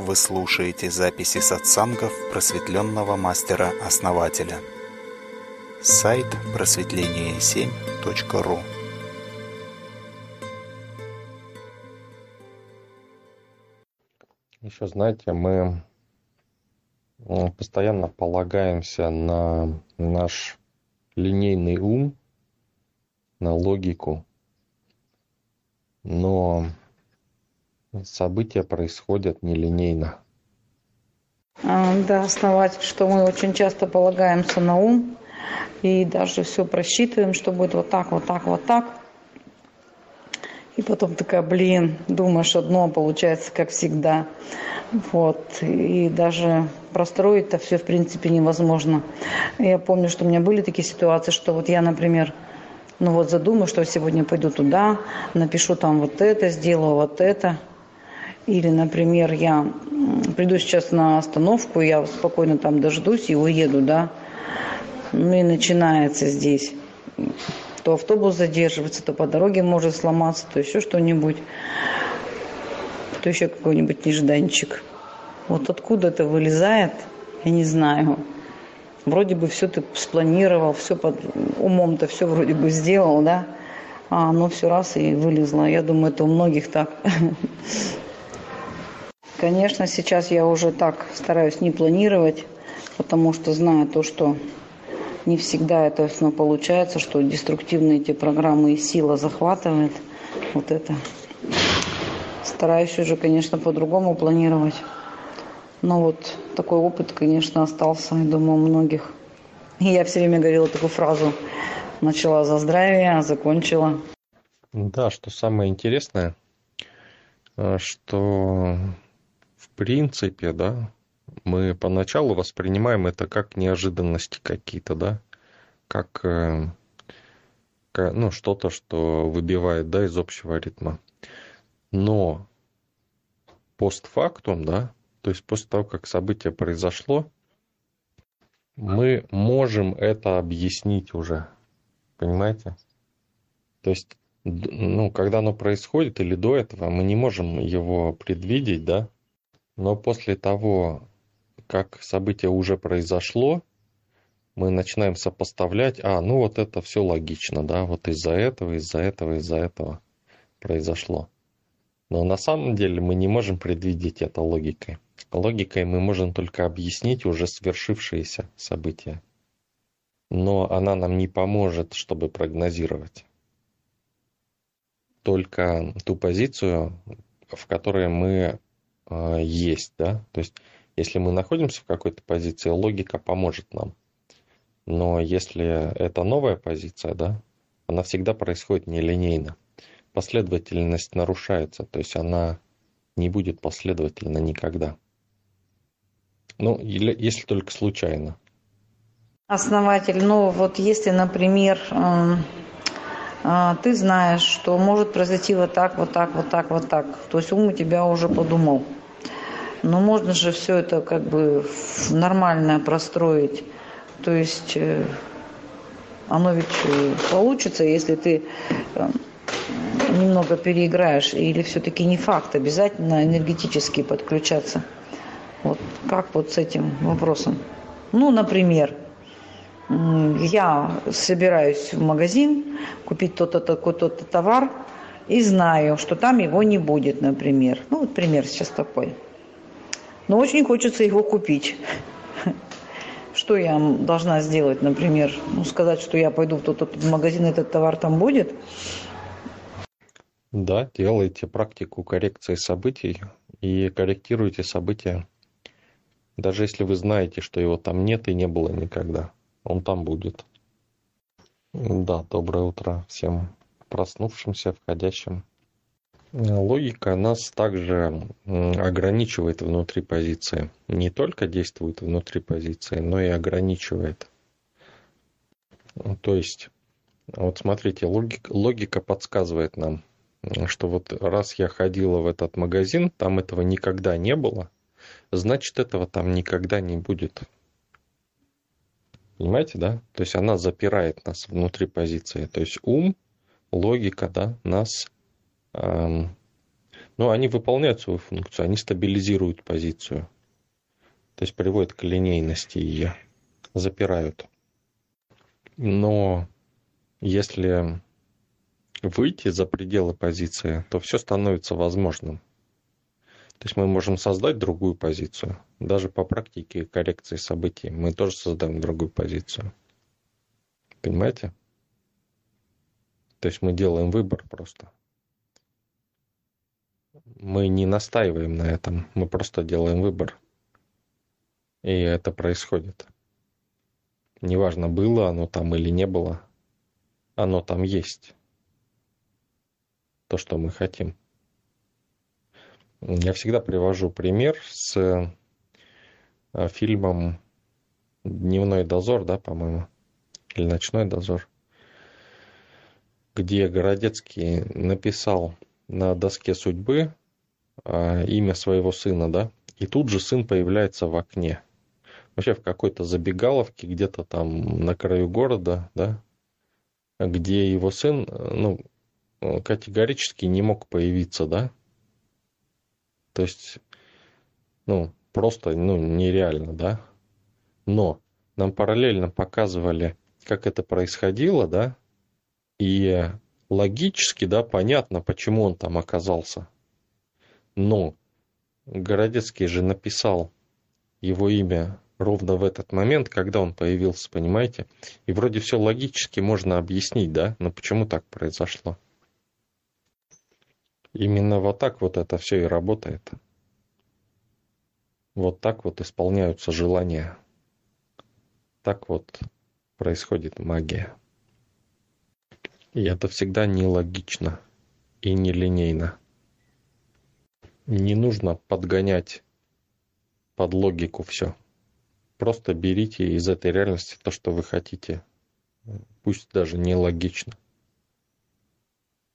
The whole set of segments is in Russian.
Вы слушаете записи сатсангов просветленного мастера-основателя. Сайт просветление7.ру Еще, знаете, мы постоянно полагаемся на наш линейный ум, на логику, но события происходят нелинейно. А, да, основатель, что мы очень часто полагаемся на ум и даже все просчитываем, что будет вот так, вот так, вот так. И потом такая, блин, думаешь одно, получается, как всегда. Вот. И даже простроить-то все, в принципе, невозможно. Я помню, что у меня были такие ситуации, что вот я, например, ну вот задумаю, что сегодня пойду туда, напишу там вот это, сделаю вот это. Или, например, я приду сейчас на остановку, я спокойно там дождусь и уеду, да. Ну и начинается здесь. То автобус задерживается, то по дороге может сломаться, то еще что-нибудь. То еще какой-нибудь нежданчик. Вот откуда это вылезает, я не знаю вроде бы все ты спланировал, все под умом-то все вроде бы сделал, да, а оно все раз и вылезло. Я думаю, это у многих так. Конечно, сейчас я уже так стараюсь не планировать, потому что знаю то, что не всегда это все получается, что деструктивные эти программы и сила захватывает. Вот это. Стараюсь уже, конечно, по-другому планировать. Но вот такой опыт, конечно, остался, я думаю, у многих. И я все время говорила такую фразу. Начала за здравие, а закончила. Да, что самое интересное, э, что принципе, да, мы поначалу воспринимаем это как неожиданности какие-то, да, как э, ну, что-то, что выбивает, да, из общего ритма. Но постфактум, да, то есть после того, как событие произошло, мы можем это объяснить уже. Понимаете? То есть, ну, когда оно происходит или до этого, мы не можем его предвидеть, да? Но после того, как событие уже произошло, мы начинаем сопоставлять, а, ну вот это все логично, да, вот из-за этого, из-за этого, из-за этого произошло. Но на самом деле мы не можем предвидеть это логикой. Логикой мы можем только объяснить уже свершившиеся события. Но она нам не поможет, чтобы прогнозировать. Только ту позицию, в которой мы есть. Да? То есть, если мы находимся в какой-то позиции, логика поможет нам. Но если это новая позиция, да, она всегда происходит нелинейно. Последовательность нарушается, то есть она не будет последовательна никогда. Ну, или, если только случайно. Основатель, ну вот если, например, э, э, ты знаешь, что может произойти вот так, вот так, вот так, вот так, то есть ум у тебя уже подумал. Но можно же все это как бы нормально простроить. То есть э, оно ведь получится, если ты немного переиграешь, или все-таки не факт, обязательно энергетически подключаться. Вот как вот с этим вопросом? Ну, например, я собираюсь в магазин купить тот-то такой-то товар и знаю, что там его не будет, например. Ну, вот пример сейчас такой. Но очень хочется его купить. Что я должна сделать, например? Ну, сказать, что я пойду в тот магазин, этот товар там будет? Да, делайте практику коррекции событий и корректируйте события даже если вы знаете, что его там нет и не было никогда, он там будет. Да, доброе утро всем проснувшимся, входящим. Логика нас также ограничивает внутри позиции. Не только действует внутри позиции, но и ограничивает. То есть, вот смотрите, логика, логика подсказывает нам, что вот раз я ходила в этот магазин, там этого никогда не было – значит этого там никогда не будет. Понимаете, да? То есть она запирает нас внутри позиции. То есть ум, логика, да, нас, Но они выполняют свою функцию, они стабилизируют позицию. То есть приводят к линейности ее, запирают. Но если выйти за пределы позиции, то все становится возможным. То есть мы можем создать другую позицию. Даже по практике коррекции событий мы тоже создаем другую позицию. Понимаете? То есть мы делаем выбор просто. Мы не настаиваем на этом, мы просто делаем выбор. И это происходит. Неважно, было оно там или не было, оно там есть. То, что мы хотим. Я всегда привожу пример с э, фильмом «Дневной дозор», да, по-моему, или «Ночной дозор», где Городецкий написал на доске судьбы э, имя своего сына, да, и тут же сын появляется в окне. Вообще в какой-то забегаловке, где-то там на краю города, да, где его сын, ну, категорически не мог появиться, да, то есть, ну, просто, ну, нереально, да. Но нам параллельно показывали, как это происходило, да, и логически, да, понятно, почему он там оказался. Но Городецкий же написал его имя ровно в этот момент, когда он появился, понимаете? И вроде все логически можно объяснить, да, но почему так произошло? Именно вот так вот это все и работает. Вот так вот исполняются желания. Так вот происходит магия. И это всегда нелогично и нелинейно. Не нужно подгонять под логику все. Просто берите из этой реальности то, что вы хотите. Пусть даже нелогично.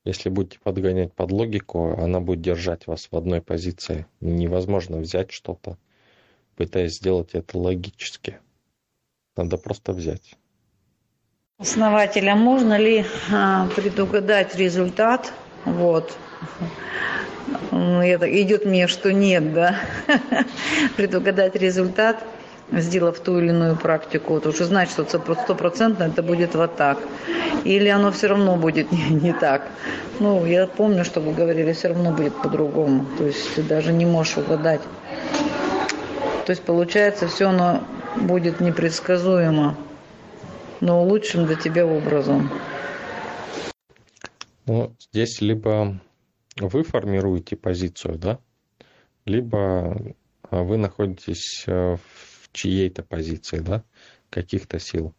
Если будете подгонять под логику, она будет держать вас в одной позиции. Невозможно взять что-то, пытаясь сделать это логически. Надо просто взять. Основателя, можно ли а, предугадать результат? Вот. Ну, это идет мне, что нет, да. предугадать результат – сделав ту или иную практику, вот уже знать, что стопроцентно это будет вот так. Или оно все равно будет не, не так. Ну, я помню, что вы говорили, все равно будет по-другому. То есть ты даже не можешь угадать. То есть получается, все оно будет непредсказуемо, но лучшим для тебя образом. Ну, здесь либо вы формируете позицию, да, либо вы находитесь э, в чьей-то позиции, да, каких-то сил.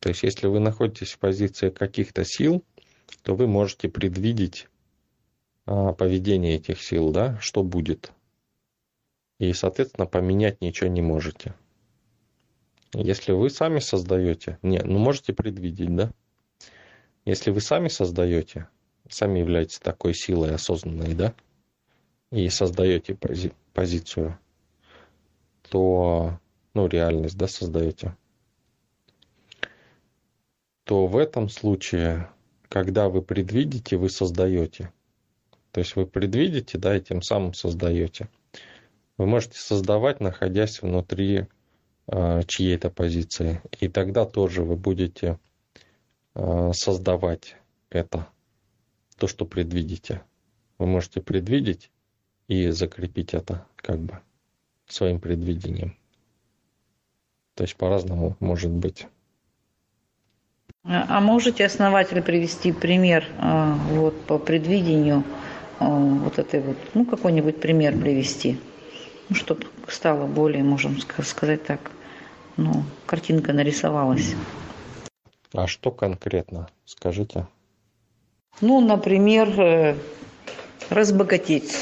То есть, если вы находитесь в позиции каких-то сил, то вы можете предвидеть а, поведение этих сил, да, что будет. И, соответственно, поменять ничего не можете. Если вы сами создаете, не, ну можете предвидеть, да? Если вы сами создаете, сами являетесь такой силой осознанной, да, и создаете пози- позицию, то, ну, реальность, да, создаете, то в этом случае, когда вы предвидите, вы создаете. То есть вы предвидите, да, и тем самым создаете. Вы можете создавать, находясь внутри э, чьей-то позиции. И тогда тоже вы будете создавать это, то, что предвидите. Вы можете предвидеть и закрепить это, как бы своим предвидением. То есть по-разному может быть. А можете основатель привести пример а, вот по предвидению а, вот этой вот, ну какой-нибудь пример привести, ну, чтобы стало более, можем сказать так, ну картинка нарисовалась. А что конкретно, скажите? Ну, например, э, разбогатеть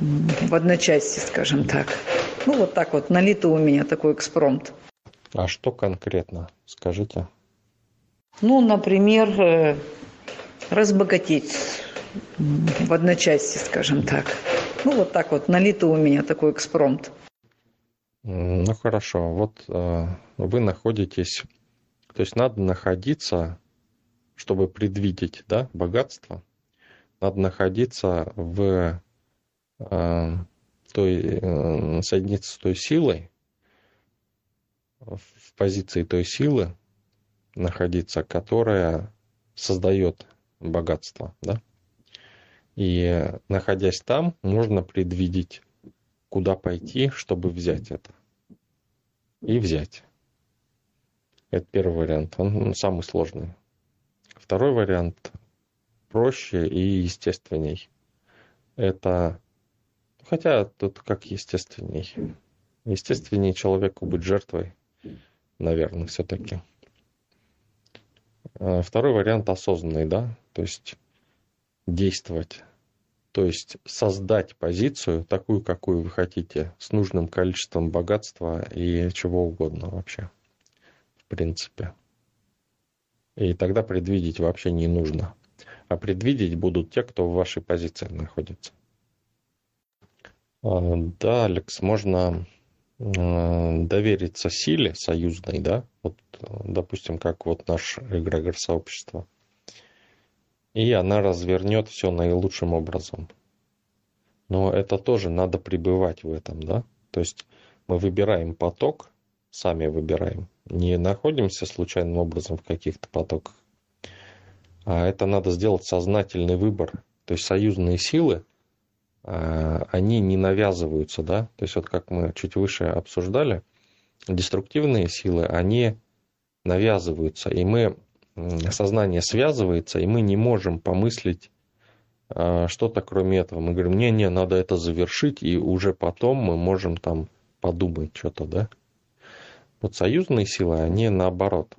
в одночасье, скажем так. Ну, вот так вот, налито у меня такой экспромт. А что конкретно, скажите? Ну, например, э, разбогатеть в одночасье, скажем так. Ну, вот так вот, налито у меня такой экспромт. Ну, хорошо. Вот э, вы находитесь... То есть надо находиться, чтобы предвидеть да, богатство, надо находиться в э, той, э, соединиться с той силой, в позиции той силы находиться, которая создает богатство, да? И находясь там, можно предвидеть, куда пойти, чтобы взять это. И взять. Это первый вариант, он самый сложный. Второй вариант проще и естественней. Это, хотя тут как естественней. Естественнее человеку быть жертвой, наверное, все-таки. А второй вариант осознанный, да, то есть действовать. То есть создать позицию такую, какую вы хотите, с нужным количеством богатства и чего угодно вообще принципе. И тогда предвидеть вообще не нужно. А предвидеть будут те, кто в вашей позиции находится. А, да, Алекс, можно довериться силе союзной, да, вот, допустим, как вот наш эгрегор сообщества, и она развернет все наилучшим образом. Но это тоже надо пребывать в этом, да, то есть мы выбираем поток, сами выбираем, не находимся случайным образом в каких-то потоках. А это надо сделать сознательный выбор. То есть союзные силы, а, они не навязываются, да. То есть вот как мы чуть выше обсуждали, деструктивные силы, они навязываются, и мы, сознание связывается, и мы не можем помыслить а, что-то кроме этого. Мы говорим, не-не, надо это завершить, и уже потом мы можем там подумать что-то, да. Вот союзные силы, они наоборот.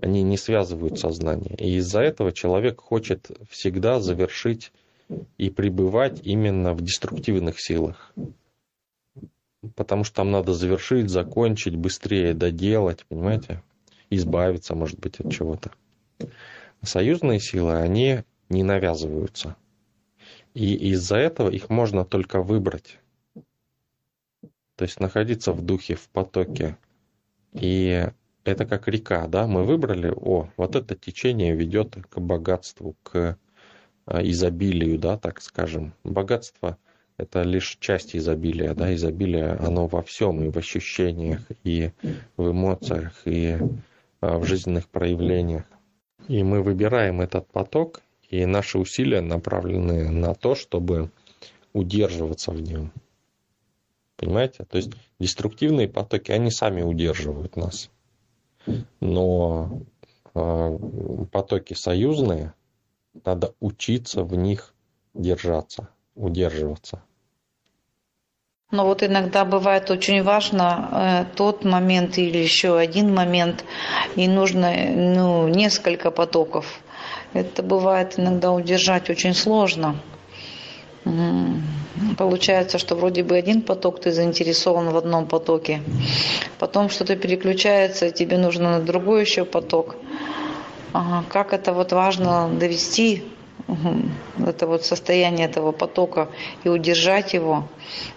Они не связывают сознание. И из-за этого человек хочет всегда завершить и пребывать именно в деструктивных силах. Потому что там надо завершить, закончить, быстрее доделать, понимаете? Избавиться, может быть, от чего-то. Союзные силы, они не навязываются. И из-за этого их можно только выбрать. То есть находиться в духе, в потоке и это как река, да, мы выбрали, о, вот это течение ведет к богатству, к а, изобилию, да, так скажем. Богатство – это лишь часть изобилия, да, изобилие, оно во всем, и в ощущениях, и в эмоциях, и а, в жизненных проявлениях. И мы выбираем этот поток, и наши усилия направлены на то, чтобы удерживаться в нем. Понимаете? То есть деструктивные потоки, они сами удерживают нас. Но э, потоки союзные, надо учиться в них держаться, удерживаться. Но вот иногда бывает очень важно э, тот момент или еще один момент, и нужно ну, несколько потоков. Это бывает иногда удержать очень сложно. Получается, что вроде бы один поток, ты заинтересован в одном потоке. Потом что-то переключается, тебе нужно на другой еще поток. Как это вот важно довести, это вот состояние этого потока и удержать его,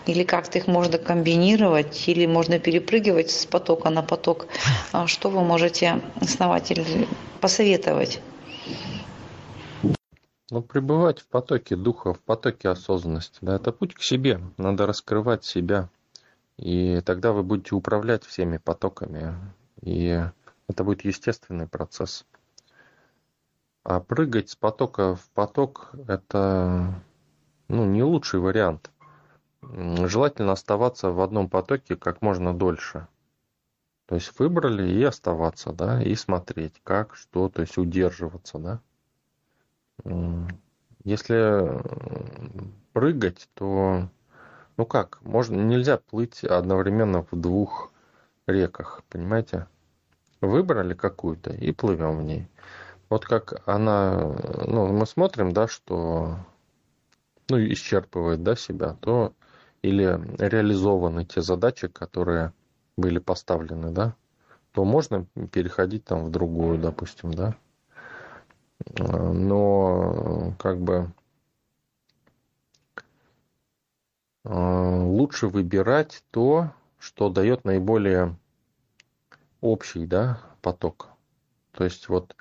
или как-то их можно комбинировать, или можно перепрыгивать с потока на поток. А что вы можете, основатель, посоветовать? Ну, пребывать в потоке духа, в потоке осознанности. Да, это путь к себе. Надо раскрывать себя. И тогда вы будете управлять всеми потоками. И это будет естественный процесс. А прыгать с потока в поток – это ну, не лучший вариант. Желательно оставаться в одном потоке как можно дольше. То есть выбрали и оставаться, да, и смотреть, как, что, то есть удерживаться, да. Если прыгать, то ну как, можно, нельзя плыть одновременно в двух реках, понимаете? Выбрали какую-то и плывем в ней. Вот как она, ну, мы смотрим, да, что, ну, исчерпывает, да, себя, то или реализованы те задачи, которые были поставлены, да, то можно переходить там в другую, допустим, да, но как бы э, лучше выбирать то, что дает наиболее общий да, поток. То есть вот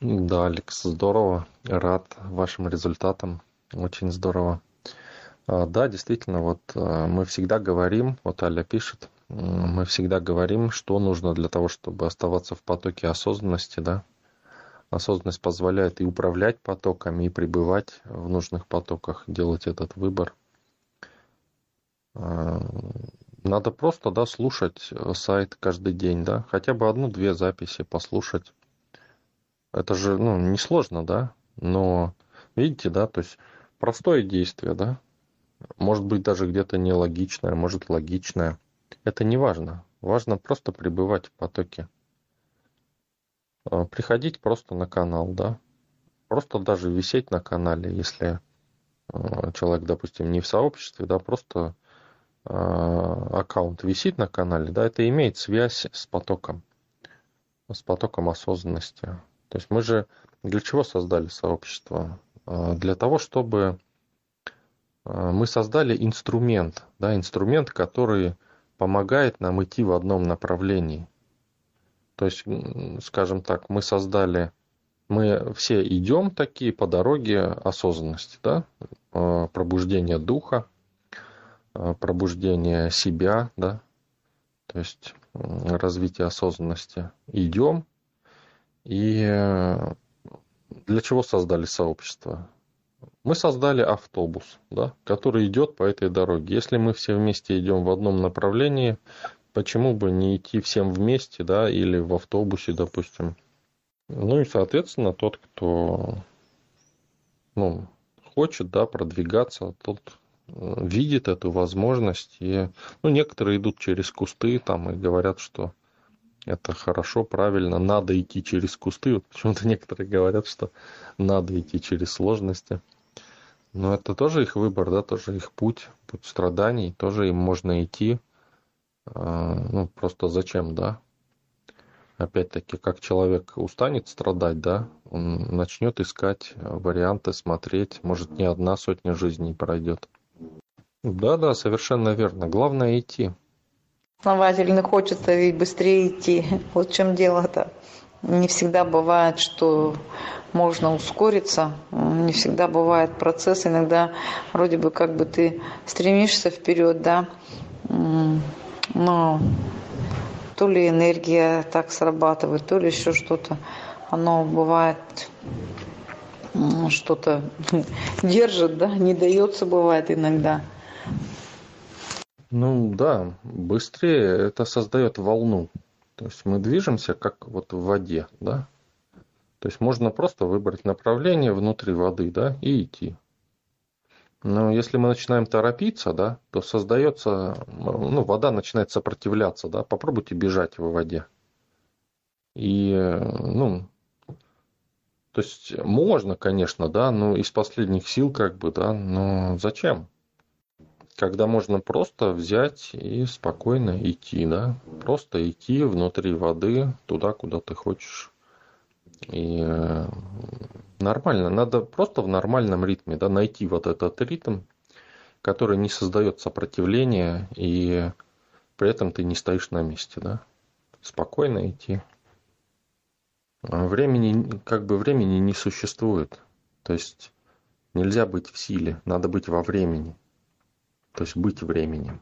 Да, Алекс, здорово. Рад вашим результатам. Очень здорово. А, да, действительно, вот а, мы всегда говорим, вот Аля пишет, мы всегда говорим, что нужно для того, чтобы оставаться в потоке осознанности, да. Осознанность позволяет и управлять потоками, и пребывать в нужных потоках, делать этот выбор. А, надо просто, да, слушать э, сайт каждый день, да, хотя бы одну-две записи послушать. Это же, ну, несложно, да, но, видите, да, то есть простое действие, да, может быть даже где-то нелогичное, может логичное. Это не важно. Важно просто пребывать в потоке. А, приходить просто на канал, да. Просто даже висеть на канале, если а, человек, допустим, не в сообществе, да, просто а, аккаунт висит на канале, да, это имеет связь с потоком, с потоком осознанности. То есть мы же для чего создали сообщество? Для того, чтобы мы создали инструмент, да, инструмент, который помогает нам идти в одном направлении. То есть, скажем так, мы создали, мы все идем такие по дороге осознанности, да, пробуждения духа, Э, пробуждение себя, да, то есть развитие осознанности. Идем, и э, для чего создали сообщество? Мы создали автобус, да, который идет по этой дороге. Если мы все вместе идем в одном направлении, почему бы не идти всем вместе, да, или в автобусе, допустим. Ну и, соответственно, тот, кто ну, хочет, да, продвигаться, тот видит эту возможность. И, ну, некоторые идут через кусты там и говорят, что это хорошо, правильно, надо идти через кусты. Вот почему-то некоторые говорят, что надо идти через сложности. Но это тоже их выбор, да, тоже их путь, путь страданий, тоже им можно идти. А, ну, просто зачем, да? Опять-таки, как человек устанет страдать, да, он начнет искать варианты, смотреть, может, не одна сотня жизней пройдет. Да-да, совершенно верно. Главное идти. Основательно хочется ведь быстрее идти. Вот в чем дело-то. Не всегда бывает, что можно ускориться. Не всегда бывает процесс. Иногда вроде бы как бы ты стремишься вперед, да, но то ли энергия так срабатывает, то ли еще что-то. Оно бывает что-то держит, да, не дается бывает иногда. Ну да, быстрее это создает волну. То есть мы движемся как вот в воде, да. То есть можно просто выбрать направление внутри воды, да, и идти. Но если мы начинаем торопиться, да, то создается, ну, вода начинает сопротивляться, да. Попробуйте бежать в воде. И, ну, то есть можно, конечно, да, но из последних сил как бы, да, но зачем? когда можно просто взять и спокойно идти, да, просто идти внутри воды туда, куда ты хочешь. И э, нормально, надо просто в нормальном ритме, да, найти вот этот ритм, который не создает сопротивления, и при этом ты не стоишь на месте, да. Спокойно идти. Времени, как бы времени не существует. То есть нельзя быть в силе, надо быть во времени то есть быть временем